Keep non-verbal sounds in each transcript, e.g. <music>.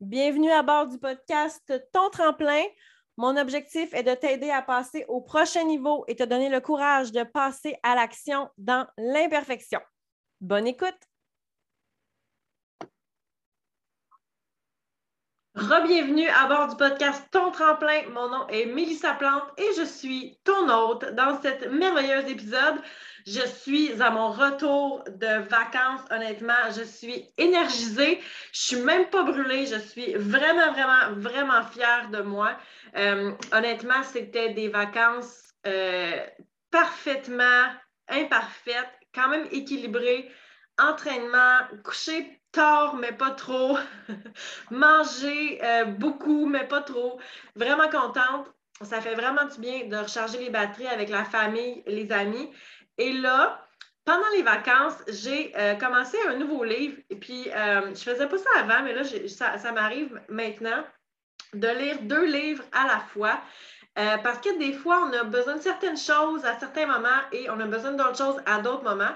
Bienvenue à bord du podcast Ton tremplin. Mon objectif est de t'aider à passer au prochain niveau et te donner le courage de passer à l'action dans l'imperfection. Bonne écoute! Rebienvenue à bord du podcast Ton tremplin. Mon nom est Mélissa Plante et je suis ton hôte dans cet merveilleux épisode. Je suis à mon retour de vacances. Honnêtement, je suis énergisée. Je suis même pas brûlée. Je suis vraiment, vraiment, vraiment fière de moi. Euh, honnêtement, c'était des vacances euh, parfaitement imparfaites, quand même équilibrées. Entraînement, coucher tard, mais pas trop. <laughs> Manger euh, beaucoup, mais pas trop. Vraiment contente. Ça fait vraiment du bien de recharger les batteries avec la famille, les amis. Et là, pendant les vacances, j'ai euh, commencé un nouveau livre. Et puis, euh, je faisais pas ça avant, mais là, ça, m'arrive maintenant de lire deux livres à la fois. parce que des fois, on a besoin de certaines choses à certains moments et on a besoin d'autres choses à d'autres moments.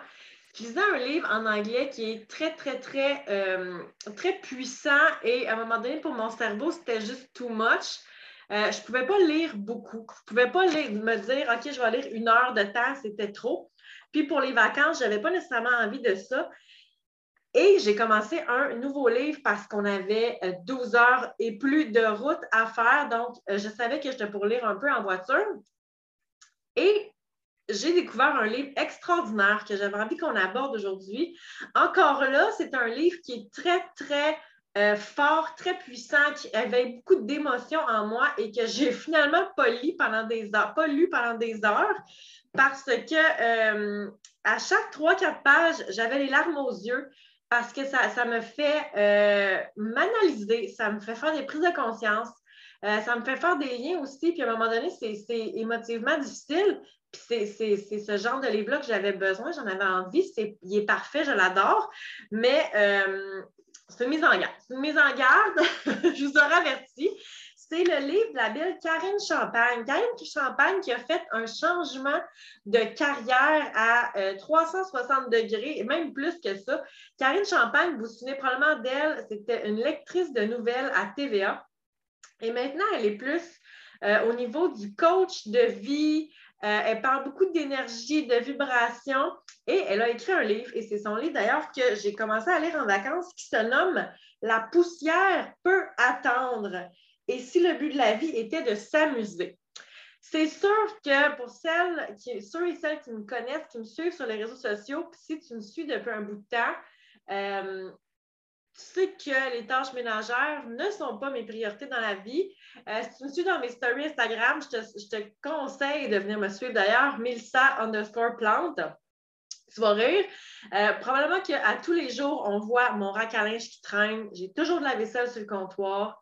Je lisais un livre en anglais qui est très, très, très, euh, très puissant et à un moment donné, pour mon cerveau, c'était juste too much. Euh, je ne pouvais pas lire beaucoup. Je ne pouvais pas me dire, OK, je vais lire une heure de temps, c'était trop. Puis pour les vacances, je n'avais pas nécessairement envie de ça. Et j'ai commencé un nouveau livre parce qu'on avait 12 euh, heures et plus de route à faire. Donc, je savais que j'étais pour lire un peu en voiture. Et j'ai découvert un livre extraordinaire que j'avais envie qu'on aborde aujourd'hui. Encore là, c'est un livre qui est très, très euh, fort, très puissant, qui avait beaucoup d'émotions en moi et que j'ai <laughs> finalement pas lu pendant des heures, parce que euh, à chaque trois, quatre pages, j'avais les larmes aux yeux parce que ça, me fait euh, m'analyser, ça me fait faire des prises de conscience. Ça me fait faire des liens aussi, puis à un moment donné, c'est émotivement difficile, c'est ce genre de livre-là que j'avais besoin, j'en avais envie. il est parfait, je l'adore. Mais euh, c'est une mise en garde. C'est une mise en garde, <laughs> je vous aurais averti. C'est le livre de la belle Karine Champagne. Karine Champagne qui a fait un changement de carrière à 360 euh, degrés, et même plus que ça. Karine Champagne, vous vous souvenez probablement d'elle, c'était une lectrice de nouvelles à TVA. Et maintenant, elle est plus euh, au niveau du coach de vie, euh, elle parle beaucoup d'énergie, de vibration et elle a écrit un livre, et c'est son livre d'ailleurs que j'ai commencé à lire en vacances, qui se nomme La poussière peut attendre. Et si le but de la vie était de s'amuser. C'est sûr que pour celles qui, ceux et celles qui me connaissent, qui me suivent sur les réseaux sociaux, puis si tu me suis depuis un bout de temps, euh, sais que les tâches ménagères ne sont pas mes priorités dans la vie. Euh, si tu me suis dans mes stories Instagram, je te, conseille de venir me suivre d'ailleurs, Milsa underscore plante. Tu vas rire. Euh, probablement qu'à tous les jours, on voit mon rack à linge qui traîne. J'ai toujours de la vaisselle sur le comptoir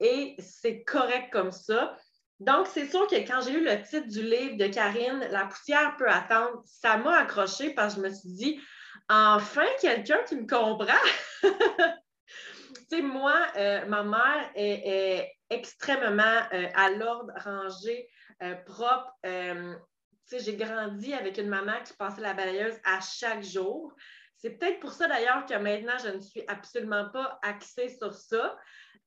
et c'est correct comme ça. Donc, c'est sûr que quand j'ai lu le titre du livre de Karine, La poussière peut attendre, ça m'a accroché parce que je me suis dit, enfin, quelqu'un qui me comprend. <laughs> tu sais, moi, euh, ma mère est, extrêmement euh, à l'ordre, rangée, euh, propre. tu sais, j'ai grandi avec une maman qui passait la balayeuse à chaque jour. C'est peut-être pour ça d'ailleurs que maintenant, je ne suis absolument pas axée sur ça.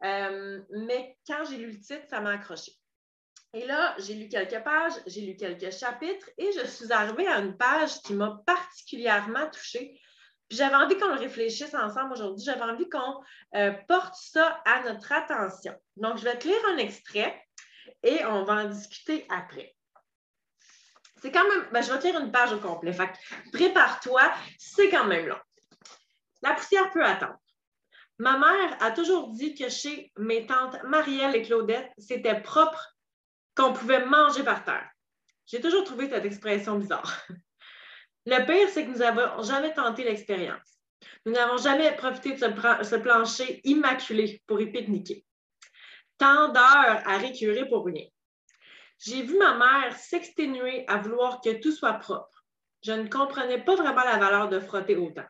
mais quand j'ai lu le titre, ça m'a accroché. Et là, j'ai lu quelques pages, j'ai lu quelques chapitres et je suis arrivée à une page qui m'a particulièrement touchée. J'avais envie qu'on réfléchisse ensemble aujourd'hui. J'avais envie qu'on euh, porte ça à notre attention. Donc, je vais te lire un extrait et on va en discuter après. C'est quand même, ben, je vais te lire une page au complet. Prépare-toi, c'est quand même long. La poussière peut attendre. Ma mère a toujours dit que chez mes tantes Marielle et Claudette, c'était propre pouvait manger par terre. J'ai toujours trouvé cette expression bizarre. Le pire, c'est que nous n'avons jamais tenté l'expérience. Nous n'avons jamais profité de ce, plancher immaculé pour y pique-niquer. Tant d'heures à récurer pour rien. J'ai vu ma mère s'exténuer à vouloir que tout soit propre. Je ne comprenais pas vraiment la valeur de frotter autant.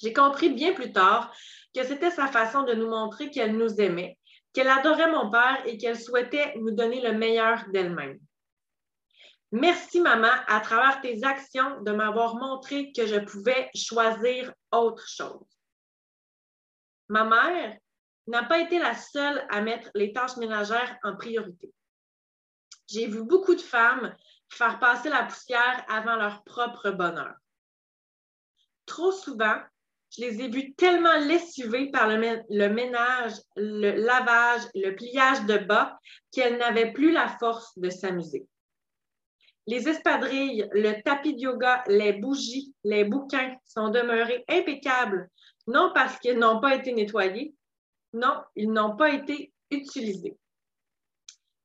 J'ai compris bien plus tard que c'était sa façon de nous montrer qu'elle nous aimait qu'elle adorait mon père et qu'elle souhaitait nous donner le meilleur d'elle-même. Merci, maman, à travers tes actions, de m'avoir montré que je pouvais choisir autre chose. Ma mère n'a pas été la seule à mettre les tâches ménagères en priorité. J'ai vu beaucoup de femmes faire passer la poussière avant leur propre bonheur. Trop souvent, je les ai vues tellement lessivées par le, ménage, le lavage, le pliage de bas qu'elles n'avaient plus la force de s'amuser. Les espadrilles, le tapis de yoga, les bougies, les bouquins sont demeurés impeccables, non parce qu'ils n'ont pas été nettoyés, non, ils n'ont pas été utilisés.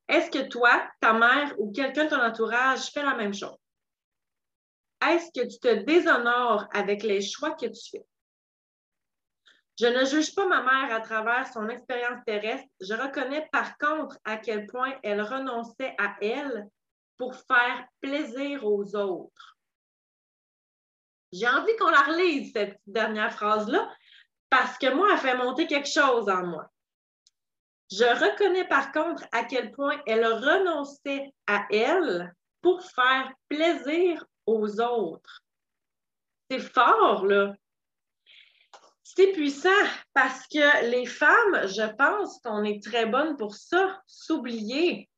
Est-ce que toi, ta mère ou quelqu'un de ton entourage fait la même chose? Est-ce que tu te déshonores avec les choix que tu fais? Je ne juge pas ma mère à travers son expérience terrestre. Je reconnais par contre à quel point elle renonçait à elle pour faire plaisir aux autres. J'ai envie qu'on la relise, cette dernière phrase-là, parce que moi, elle fait monter quelque chose en moi. Je reconnais par contre à quel point elle renonçait à elle pour faire plaisir aux autres. C'est fort, là. C'est puissant parce que les femmes, je pense qu'on est très bonnes pour ça, s'oublier.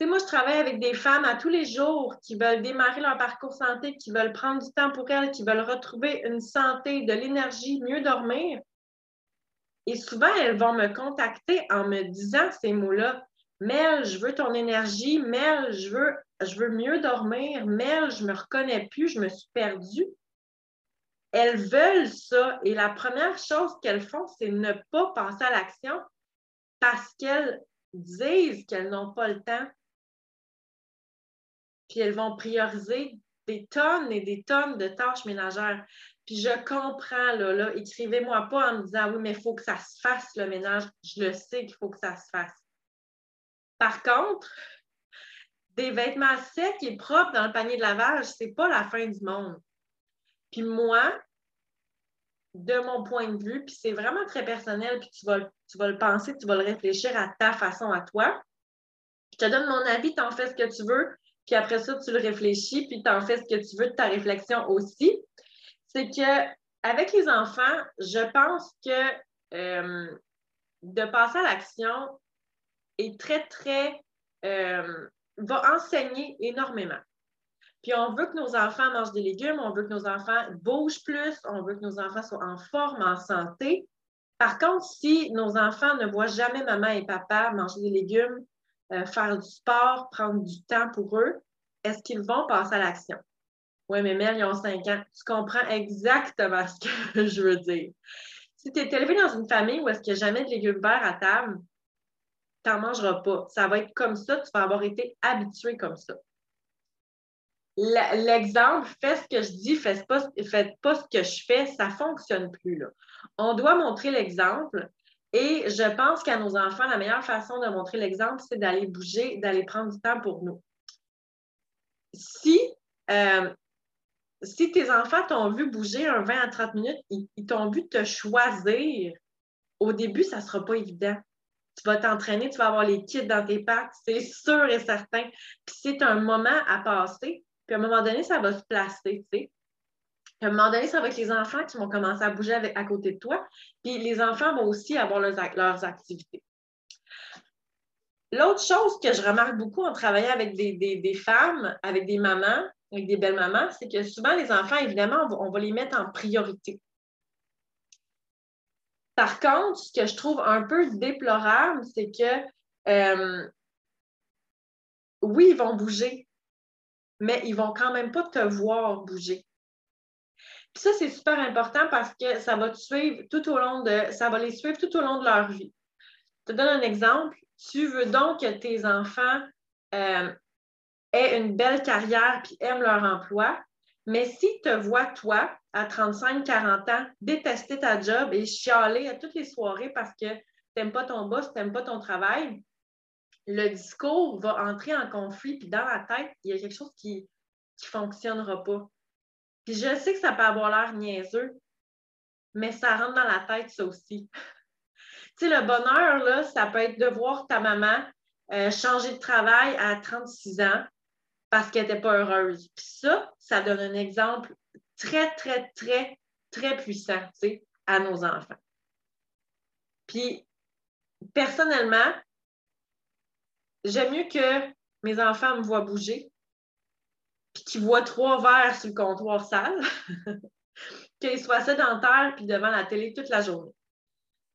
Tu moi, je travaille avec des femmes à tous les jours qui veulent démarrer leur parcours santé, qui veulent prendre du temps pour elles, qui veulent retrouver une santé, de l'énergie, mieux dormir. Et souvent, elles vont me contacter en me disant ces mots-là. Mel, je veux ton énergie. Mel, je veux, je veux mieux dormir. Mel, je me reconnais plus, je me suis perdue. Elles veulent ça. Et la première chose qu'elles font, c'est ne pas penser à l'action parce qu'elles disent qu'elles n'ont pas le temps. Puis elles vont prioriser des tonnes et des tonnes de tâches ménagères. Puis je comprends, là, là écrivez-moi pas en me disant oui, mais il faut que ça se fasse le ménage. Je le sais qu'il faut que ça se fasse. Par contre, des vêtements secs et propres dans le panier de lavage, c'est pas la fin du monde. Puis moi, de mon point de vue, puis c'est vraiment très personnel, puis tu vas, le penser, tu vas le réfléchir à ta façon à toi. Je te donne mon avis, tu en fais ce que tu veux, puis après ça, tu le réfléchis, puis tu en fais ce que tu veux de ta réflexion aussi c'est que avec les enfants, je pense que euh, de passer à l'action est très, très euh, va enseigner énormément. Puis on veut que nos enfants mangent des légumes, on veut que nos enfants bougent plus, on veut que nos enfants soient en forme, en santé. Par contre, si nos enfants ne voient jamais maman et papa manger des légumes, euh, faire du sport, prendre du temps pour eux, est-ce qu'ils vont passer à l'action? Oui, mais Mel, ils ont 5 ans. Tu comprends exactement ce que <laughs> je veux dire. Si tu es élevé dans une famille où est-ce qu'il n'y a jamais de légumes verts à table, tu n'en mangeras pas. Ça va être comme ça, tu vas avoir été habitué comme ça. L'exemple, fais ce que je dis, fais pas, faites pas ce que je fais, ça ne fonctionne plus. Là. On doit montrer l'exemple et je pense qu'à nos enfants, la meilleure façon de montrer l'exemple, c'est d'aller bouger, d'aller prendre du temps pour nous. Si euh, si tes enfants t'ont vu bouger un 20 à 30 minutes, ils, t'ont vu te choisir, au début, ça ne sera pas évident. Tu vas t'entraîner, tu vas avoir les kits dans tes pattes, c'est sûr et certain. Puis c'est un moment à passer, puis à un moment donné, ça va se placer, tu sais. Puis à un moment donné, ça va être les enfants qui vont commencer à bouger à côté de toi. Puis les enfants vont aussi avoir leurs, leurs activités. L'autre chose que je remarque beaucoup en travaillant avec des femmes, avec des mamans, avec des belles mamans, c'est que souvent, les enfants, évidemment, on va, les mettre en priorité. Par contre, ce que je trouve un peu déplorable, c'est que euh, oui, ils vont bouger, mais ils vont quand même pas te voir bouger. Puis ça, c'est super important parce que ça va te suivre tout au long de, ça va les suivre tout au long de leur vie. Je te donne un exemple. Tu veux donc que tes enfants euh, aient une belle carrière puis aiment leur emploi. Mais si te vois, toi, à 35-40 ans, détester ta job et chialer à toutes les soirées parce que tu n'aimes pas ton boss, tu n'aimes pas ton travail, le discours va entrer en conflit, puis dans la tête, il y a quelque chose qui ne fonctionnera pas. Puis je sais que ça peut avoir l'air niaiseux, mais ça rentre dans la tête, ça aussi. <laughs> Tu sais, le bonheur, là, ça peut être de voir ta maman euh, changer de travail à 36 ans parce qu'elle n'était pas heureuse. Puis ça, ça donne un exemple très, très, très, très puissant, à nos enfants. Puis, personnellement, j'aime mieux que mes enfants me voient bouger, puis qu'ils voient trois verres sur le comptoir sale, <laughs> qu'ils soient sédentaires puis devant la télé toute la journée.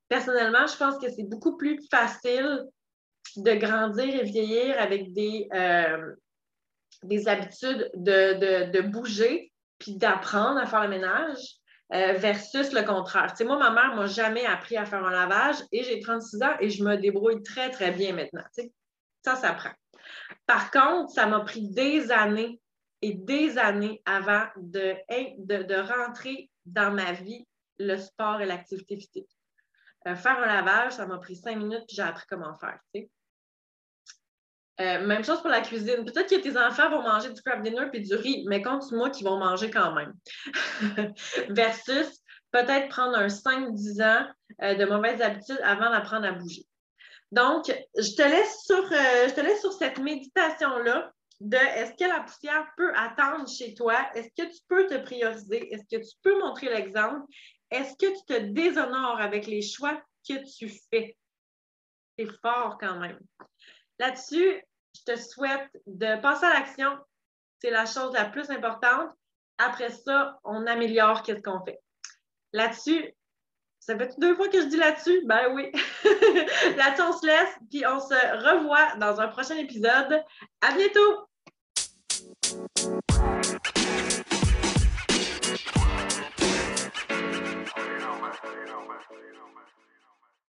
Personnellement, je pense que c'est beaucoup plus facile de grandir et vieillir avec des, euh, des habitudes de, de, bouger puis d'apprendre à faire le ménage euh, versus le contraire. Moi, ma mère m'a jamais appris à faire un lavage et j'ai 36 ans et je me débrouille très, très bien maintenant. Ça, ça prend. Par contre, ça m'a pris des années et des années avant de, rentrer dans ma vie le sport et l'activité physique. Euh, faire un lavage, ça m'a pris cinq minutes puis j'ai appris comment faire. Euh, même chose pour la cuisine. Peut-être que tes enfants vont manger du crab dinner puis du riz, mais compte-moi qu'ils vont manger quand même. <laughs> Versus peut-être prendre un 5-10 ans euh, de mauvaises habitudes avant d'apprendre à bouger. Donc, je te laisse sur, euh, je te laisse sur cette méditation-là de est-ce que la poussière peut attendre chez toi? Est-ce que tu peux te prioriser? Est-ce que tu peux montrer l'exemple? Est-ce que tu te déshonores avec les choix que tu fais? C'est fort quand même. Là-dessus, je te souhaite de passer à l'action. C'est la chose la plus importante. Après ça, on améliore ce qu'on fait. Là-dessus, ça fait deux fois que je dis là-dessus? Ben oui. <laughs> là-dessus, on se laisse, puis on se revoit dans un prochain épisode. À bientôt!